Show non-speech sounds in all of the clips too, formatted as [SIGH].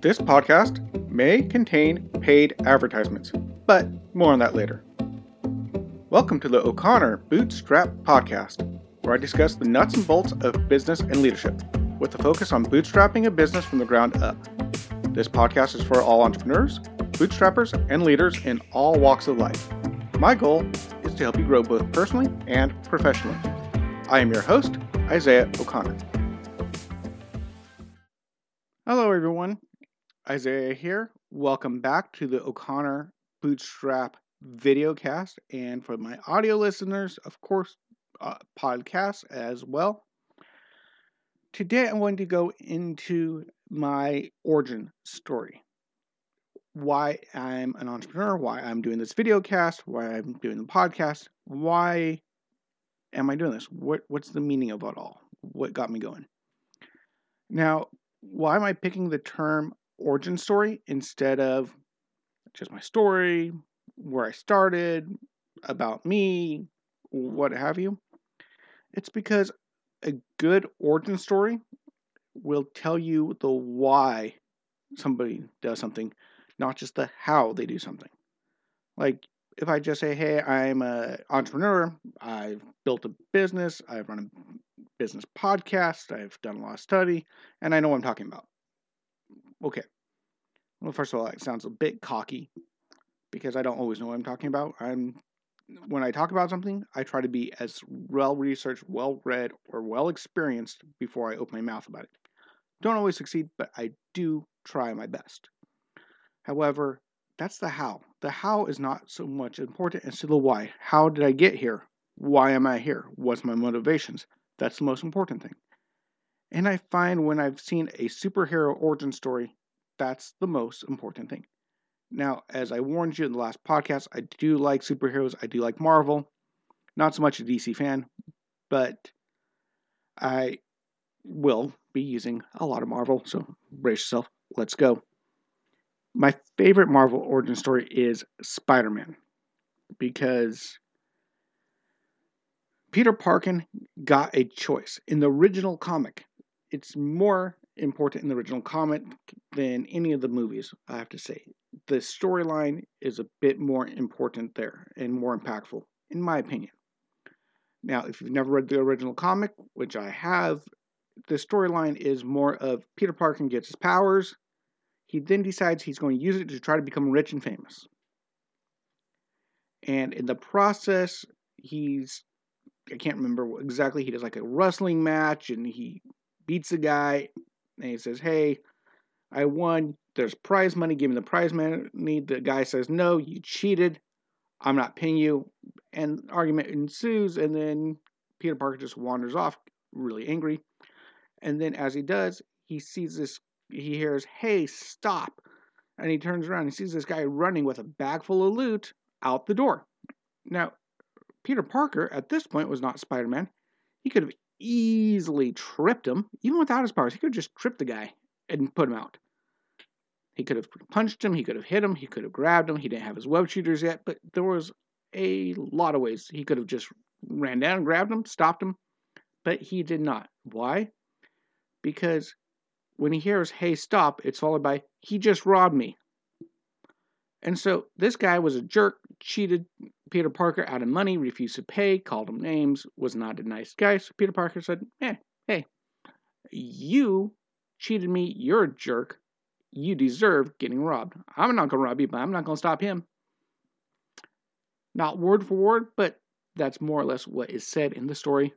This podcast may contain paid advertisements, but more on that later. Welcome to the O'Connor Bootstrap Podcast, where I discuss the nuts and bolts of business and leadership, with a focus on bootstrapping a business from the ground up. This podcast is for all entrepreneurs, bootstrappers, and leaders in all walks of life. My goal is to help you grow both personally and professionally. I am your host, Isaiah O'Connor. Hello, everyone. Isaiah here. Welcome back to the O'Connor Bootstrap videocast. And for my audio listeners, of course, uh, podcasts as well. Today, I'm going to go into my origin story. Why I'm an entrepreneur, why I'm doing this video cast, why I'm doing the podcast, why am I doing this? What what's the meaning of it all? What got me going? Now, why am I picking the term origin story instead of just my story, where I started, about me, what have you? It's because a good origin story will tell you the why somebody does something, not just the how they do something. Like if I just say, "Hey, I'm an entrepreneur. I've built a business. I've run a business podcast. I've done a lot of study, and I know what I'm talking about." Okay. Well, first of all, it sounds a bit cocky because I don't always know what I'm talking about. I'm when I talk about something, I try to be as well researched, well read, or well experienced before I open my mouth about it. Don't always succeed, but I do try my best. However, that's the how. The how is not so much important as to the why. How did I get here? Why am I here? What's my motivations? That's the most important thing. And I find when I've seen a superhero origin story, that's the most important thing. Now, as I warned you in the last podcast, I do like superheroes. I do like Marvel. Not so much a DC fan, but I will be using a lot of Marvel. So brace yourself. Let's go. My favorite Marvel origin story is Spider Man because Peter Parker got a choice. In the original comic, it's more important in the original comic than any of the movies, I have to say. The storyline is a bit more important there and more impactful, in my opinion. Now, if you've never read the original comic, which I have, the storyline is more of Peter Parker gets his powers. He then decides he's going to use it to try to become rich and famous. And in the process, he's I can't remember exactly. He does like a wrestling match and he beats the guy and he says, Hey, I won. There's prize money. Give me the prize money. The guy says, No, you cheated. I'm not paying you. And argument ensues. And then Peter Parker just wanders off, really angry. And then as he does, he sees this, he hears, Hey, stop. And he turns around and sees this guy running with a bag full of loot out the door. Now, Peter Parker at this point was not Spider Man. He could have easily tripped him, even without his powers. He could have just tripped the guy and put him out. He could have punched him, he could have hit him, he could have grabbed him. He didn't have his web shooters yet, but there was a lot of ways he could have just ran down, grabbed him, stopped him, but he did not. Why? Because when he hears, hey, stop, it's followed by, he just robbed me. And so this guy was a jerk, cheated Peter Parker out of money, refused to pay, called him names, was not a nice guy. So Peter Parker said, eh, hey, you cheated me, you're a jerk. You deserve getting robbed. I'm not going to rob you, but I'm not going to stop him. Not word for word, but that's more or less what is said in the story.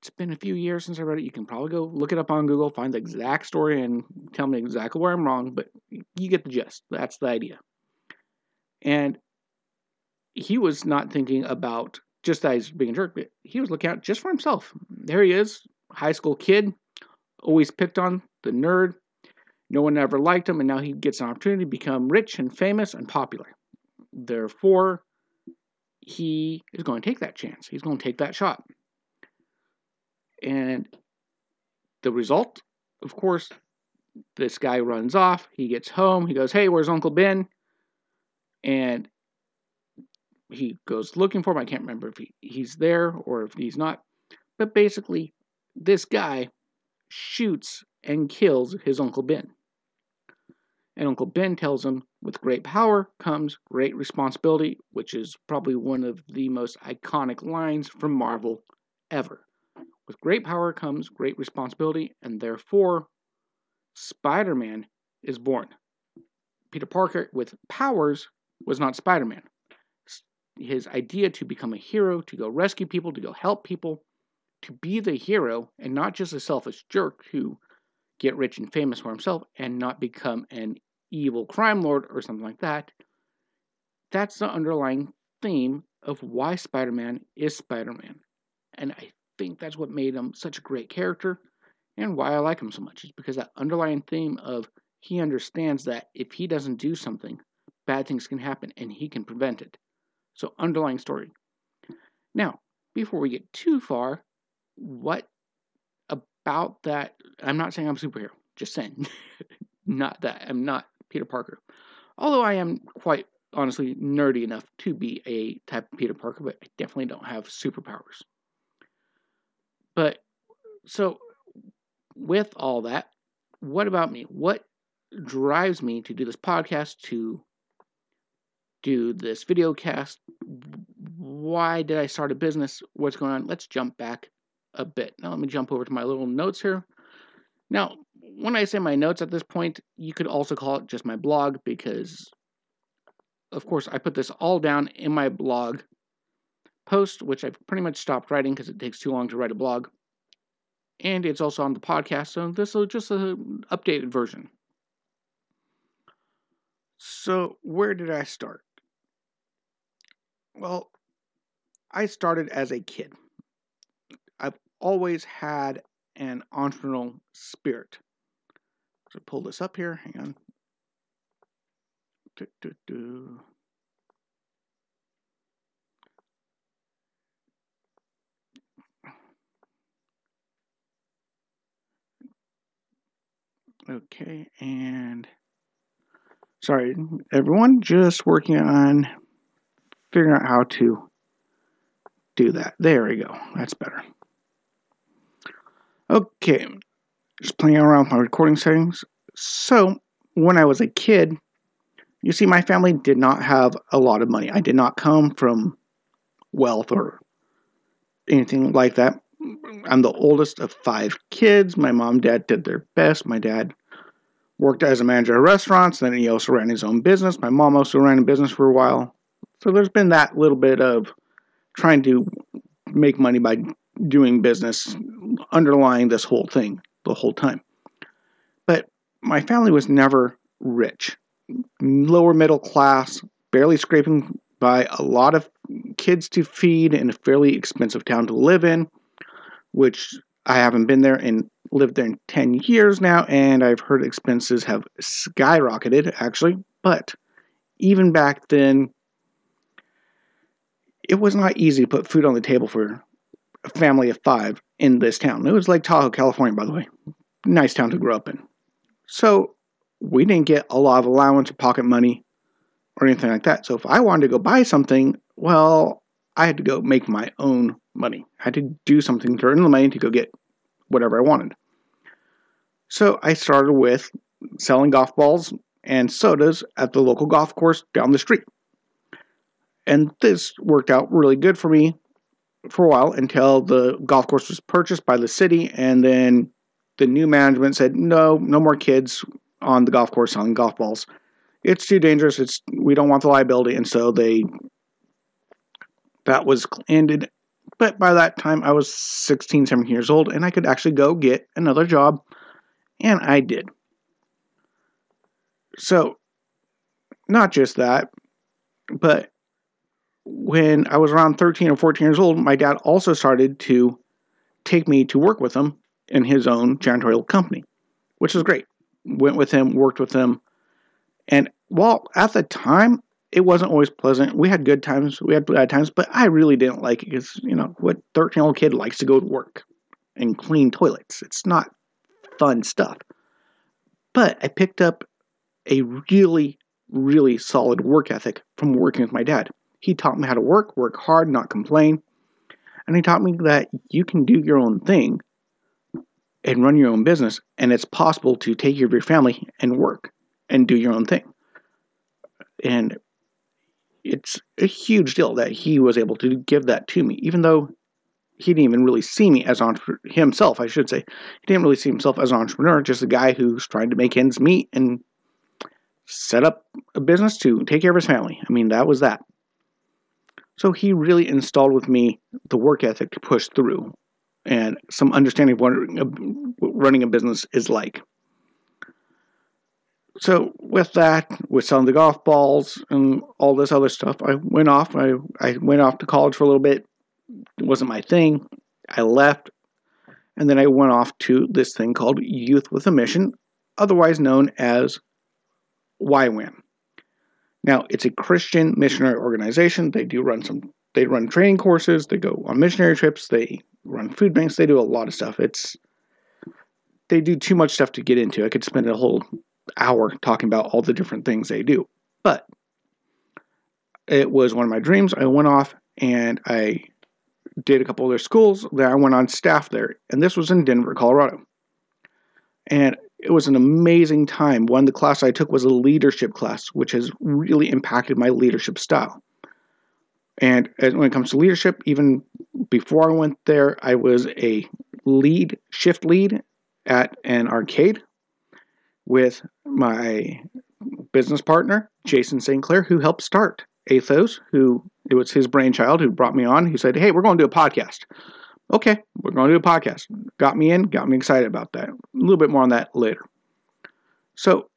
It's been a few years since I read it. You can probably go look it up on Google, find the exact story, and tell me exactly where I'm wrong, but you get the gist. That's the idea. And he was not thinking about just that he's being a jerk, but he was looking out just for himself. There he is, high school kid, always picked on, the nerd. No one ever liked him, and now he gets an opportunity to become rich and famous and popular. Therefore, he is going to take that chance. He's going to take that shot. And the result, of course, this guy runs off. He gets home. He goes, Hey, where's Uncle Ben? And he goes looking for him. I can't remember if he, he's there or if he's not. But basically, this guy shoots and kills his Uncle Ben. And Uncle Ben tells him, with great power comes great responsibility, which is probably one of the most iconic lines from Marvel ever. With great power comes great responsibility, and therefore, Spider Man is born. Peter Parker, with powers, was not Spider Man. His idea to become a hero, to go rescue people, to go help people, to be the hero, and not just a selfish jerk who get rich and famous for himself and not become an evil crime lord or something like that. That's the underlying theme of why Spider Man is Spider Man. And I think that's what made him such a great character and why I like him so much is because that underlying theme of he understands that if he doesn't do something, bad things can happen and he can prevent it. So, underlying story. Now, before we get too far, what about that? I'm not saying I'm superhero, just saying. [LAUGHS] not that. I'm not Peter Parker. Although I am quite honestly nerdy enough to be a type of Peter Parker, but I definitely don't have superpowers. But so with all that, what about me? What drives me to do this podcast, to do this video cast? Why did I start a business? What's going on? Let's jump back a bit. Now, let me jump over to my little notes here. Now, when I say my notes at this point, you could also call it just my blog because, of course, I put this all down in my blog post, which I've pretty much stopped writing because it takes too long to write a blog. And it's also on the podcast, so this is just an updated version. So, where did I start? Well, I started as a kid. I've always had an entrepreneurial spirit. So pull this up here. Hang on. Do, do, do. Okay, and sorry, everyone, just working on figuring out how to do that. There we go. That's better. Okay, just playing around with my recording settings. So, when I was a kid, you see, my family did not have a lot of money. I did not come from wealth or anything like that. I'm the oldest of five kids. My mom and dad did their best. My dad worked as a manager of restaurants, then he also ran his own business. My mom also ran a business for a while. So there's been that little bit of trying to make money by doing business underlying this whole thing the whole time. But my family was never rich. Lower middle class, barely scraping by a lot of kids to feed in a fairly expensive town to live in, which I haven't been there and lived there in 10 years now, and I've heard expenses have skyrocketed actually. But even back then, it was not easy to put food on the table for a family of five in this town. It was Lake Tahoe, California, by the way. Nice town to grow up in. So we didn't get a lot of allowance or pocket money or anything like that. So if I wanted to go buy something, well, I had to go make my own money. I had to do something to earn the money to go get whatever I wanted. So I started with selling golf balls and sodas at the local golf course down the street. And this worked out really good for me for a while until the golf course was purchased by the city. And then the new management said no no more kids on the golf course selling golf balls. It's too dangerous. It's we don't want the liability. And so they that was ended. But by that time, I was 16, 17 years old, and I could actually go get another job, and I did. So, not just that, but when I was around 13 or 14 years old, my dad also started to take me to work with him in his own janitorial company, which was great. Went with him, worked with him, and while at the time it wasn't always pleasant. We had good times, we had bad times, but I really didn't like it because, you know, what 13 year old kid likes to go to work and clean toilets? It's not fun stuff. But I picked up a really, really solid work ethic from working with my dad. He taught me how to work, work hard, not complain. And he taught me that you can do your own thing and run your own business, and it's possible to take care of your family and work. and do your own thing. And it's a huge deal that he was able to give that to me, even though he didn't even really see me as himself, I should say. He didn't really see himself as an entrepreneur, just a guy who's trying to make ends meet and set up a business to take care of his family. I mean, that was that. So he really installed with me the work ethic to push through and some understanding of what uh, running a business is like. So with that, with selling the golf balls and all this other stuff, I went off. I, I went off to college for a little bit. It wasn't my thing. I left. And then I went off to this thing called Youth with a Mission, otherwise known as YWAM. Now, it's a Christian missionary organization. They do run some they run training courses, they go on missionary trips, they run food banks, they do a lot of stuff. It's they do too much stuff to get into. I could spend a whole hour talking about all the different things they do. But it was one of my dreams. I went off and I did a couple of their schools. Then I went on staff there, and this was in Denver, Colorado. And it was an amazing time. One of the classes I took was a leadership class, which has really impacted my leadership style. And when it comes to leadership, even before I went there, I was a lead, shift lead at an arcade with my business partner, Jason St. Clair, who helped start Athos, who it was his brainchild who brought me on. He said, Hey, we're going to do a podcast. Okay, we're going to do a podcast. Got me in, got me excited about that. A little bit more on that later. So,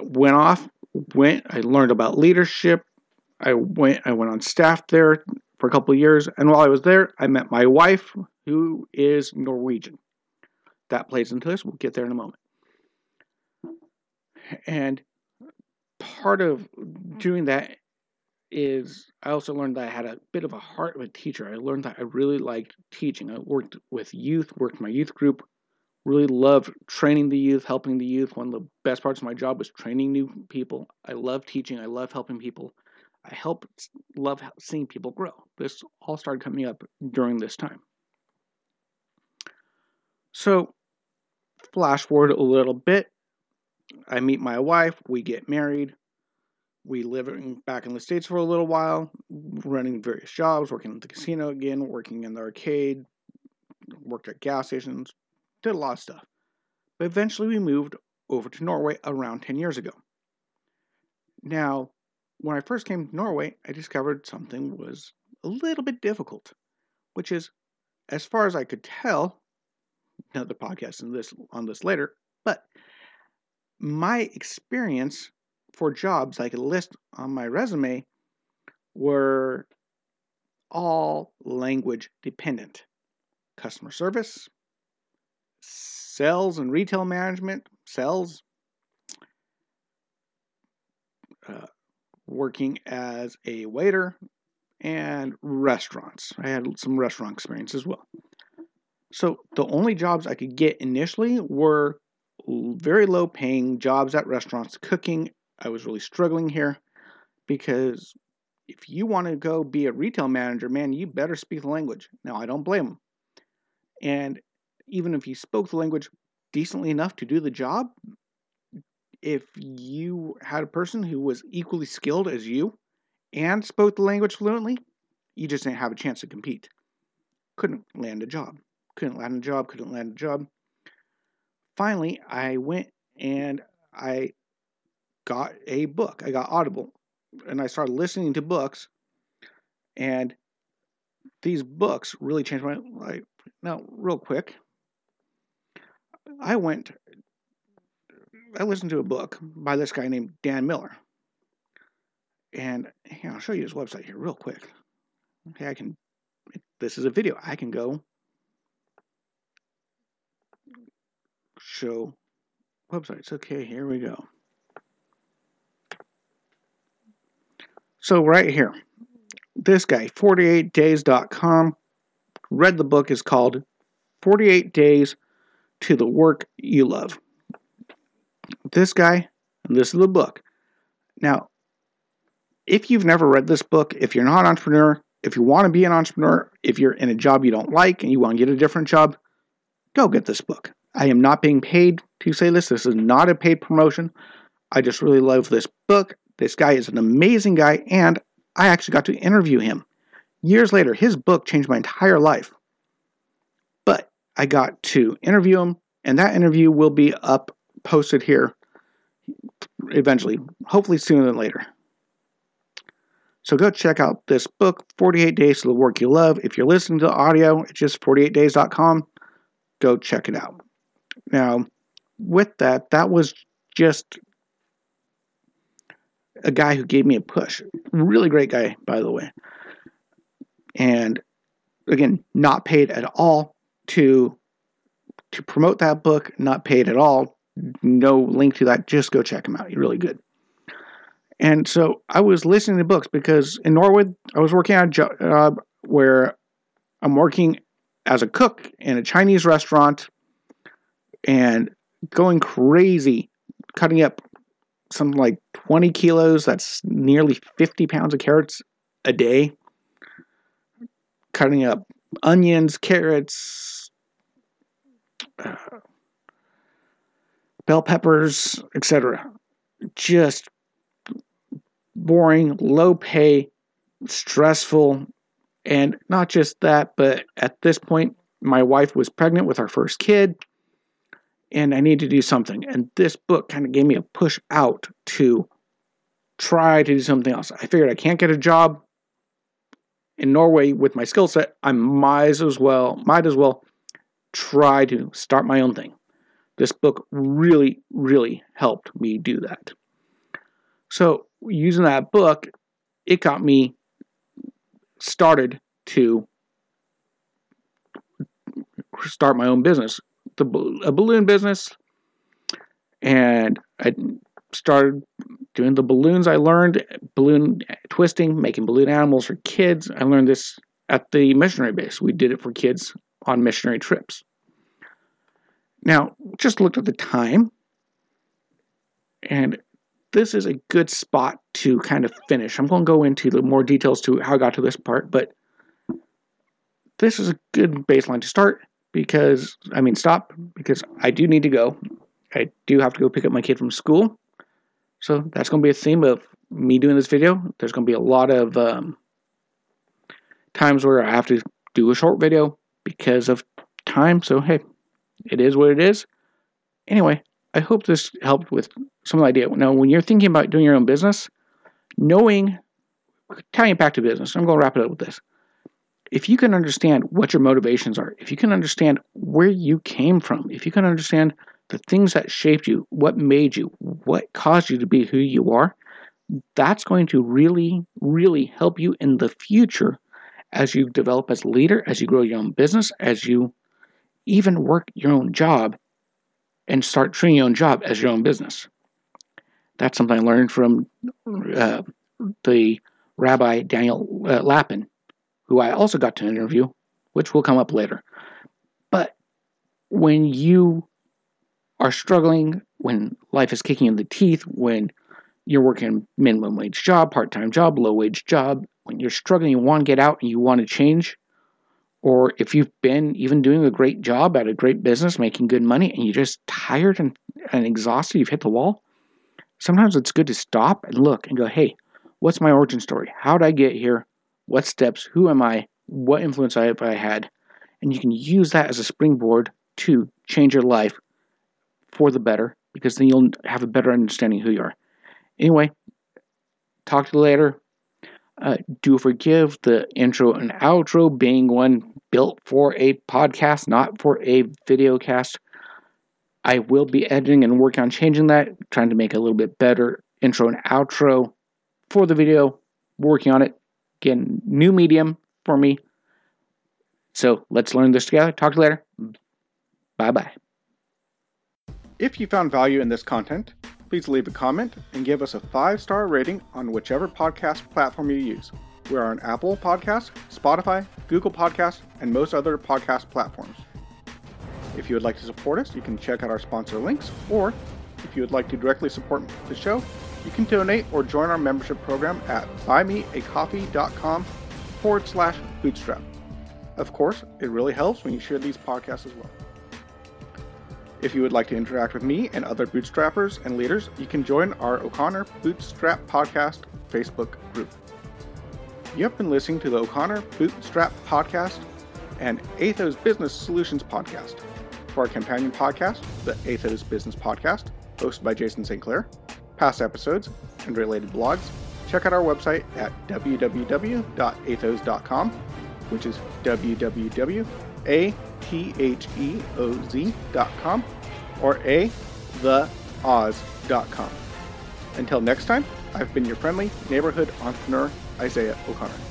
went off, went, I learned about leadership. I went, I went on staff there for a couple of years. And while I was there, I met my wife, who is Norwegian. That plays into this. We'll get there in a moment. And part of doing that is I also learned that I had a bit of a heart of a teacher. I learned that I really liked teaching. I worked with youth, worked my youth group, really loved training the youth, helping the youth. One of the best parts of my job was training new people. I love teaching. I love helping people. I help love seeing people grow. This all started coming up during this time. So, flash forward a little bit. I meet my wife, we get married, we live in, back in the States for a little while, running various jobs, working at the casino again, working in the arcade, worked at gas stations, did a lot of stuff. But eventually we moved over to Norway around 10 years ago. Now, when I first came to Norway, I discovered something was a little bit difficult, which is, as far as I could tell, another podcast on this on this later, but my experience for jobs I could list on my resume were all language dependent. Customer service, sales and retail management, sales, uh, working as a waiter, and restaurants. I had some restaurant experience as well. So the only jobs I could get initially were very low paying jobs at restaurants, cooking. I was really struggling here because if you want to go be a retail manager, man, you better speak the language. Now, I don't blame them. And even if you spoke the language decently enough to do the job, if you had a person who was equally skilled as you and spoke the language fluently, you just didn't have a chance to compete. Couldn't land a job. Couldn't land a job, couldn't land a job finally, I went and I got a book. I got Audible and I started listening to books. And these books really changed my life. Now, real quick, I went, I listened to a book by this guy named Dan Miller. And here, I'll show you his website here real quick. Okay, I can, this is a video. I can go show websites. Okay, here we go. So right here, this guy, 48days.com, read the book is called 48 Days to the Work You Love. This guy, this is the book. Now, if you've never read this book, if you're not an entrepreneur, if you want to be an entrepreneur, if you're in a job you don't like and you want to get a different job, go get this book. I am not being paid to say this. This is not a paid promotion. I just really love this book. This guy is an amazing guy, and I actually got to interview him. Years later, his book changed my entire life. But I got to interview him, and that interview will be up posted here eventually, hopefully sooner than later. So go check out this book, 48 Days to the Work You Love. If you're listening to the audio, it's just 48days.com. Go check it out. Now, with that, that was just a guy who gave me a push. Really great guy, by the way. And again, not paid at all to to promote that book, not paid at all. No link to that. Just go check him out. He's really good. And so I was listening to books because in Norway, I was working at a job uh, where I'm working as a cook in a Chinese restaurant and going crazy, cutting up something like 20 kilos. That's nearly 50 pounds of carrots a day. Cutting up onions, carrots, uh, bell peppers, etc. Just boring, low pay, stressful, and not just that, but at this point, my wife was pregnant with our first kid, and I need to do something. And this book kind of gave me a push out to try to do something else. I figured I can't get a job in Norway with my skill set. I might as well, might as well try to start my own thing. This book really, really helped me do that. So, using that book, it got me started to start my own business, the a balloon business, and I started doing the balloons. I learned balloon twisting, making balloon animals for kids. I learned this at the missionary base. We did it for kids on missionary trips. Now, just looked at the time, and this is a good spot to kind of finish. I'm going to go into the more details to how I got to this part, but this is a good baseline to start because, I mean, stop, because I do need to go. I do have to go pick up my kid from school. So that's going to be a theme of me doing this video. There's going to be a lot of um, times where I have to do a short video because of time. So, hey, it is what it is. Anyway, I hope this helped with some idea. Now, when you're thinking about doing your own business, knowing, tying it back to business, I'm going to wrap it up with this. If you can understand what your motivations are, if you can understand where you came from, if you can understand the things that shaped you, what made you, what caused you to be who you are, that's going to really, really help you in the future as you develop as a leader, as you grow your own business, as you even work your own job and start treating your own job as your own business. That's something I learned from uh, the Rabbi Daniel uh, Lapin, who I also got to interview, which will come up later. But when you are struggling, when life is kicking in the teeth, when you're working minimum wage job, part time job, low wage job, when you're struggling, you want to get out and you want to change, or if you've been even doing a great job at a great business, making good money, and you're just tired and, and exhausted, you've hit the wall, sometimes it's good to stop and look and go, hey, what's my origin story? How did I get here? What steps? Who am I? What influence have I had? And you can use that as a springboard to change your life for the better because then you'll have a better understanding who you are. Anyway, talk to you later. Uh, do forgive the intro and outro being one built for a podcast, not for a video cast. I will be editing and working on changing that, trying to make a little bit better intro and outro for the video. Working on it. Again, new medium for me. So let's learn this together. Talk to you later. Bye bye. If you found value in this content, please leave a comment and give us a five star rating on whichever podcast platform you use. We are on Apple Podcasts, Spotify, Google Podcasts, and most other podcast platforms. If you would like to support us, you can check out our sponsor links, or if you would like to directly support the show, you can donate or join our membership program at buymeacoffee.com forward slash bootstrap. Of course, it really helps when you share these podcasts as well. If you would like to interact with me and other bootstrappers and leaders, you can join our O'Connor Bootstrap Podcast Facebook group. You have been listening to the O'Connor Bootstrap Podcast and Athos Business Solutions Podcast. For our companion podcast, the Athos Business Podcast, hosted by Jason St. Clair, past episodes, and related blogs, check out our website at www.athos.com, which is www.atheoz.com or a theoz.com. Until next time, I've been your friendly neighborhood entrepreneur, Isaiah O'Connor.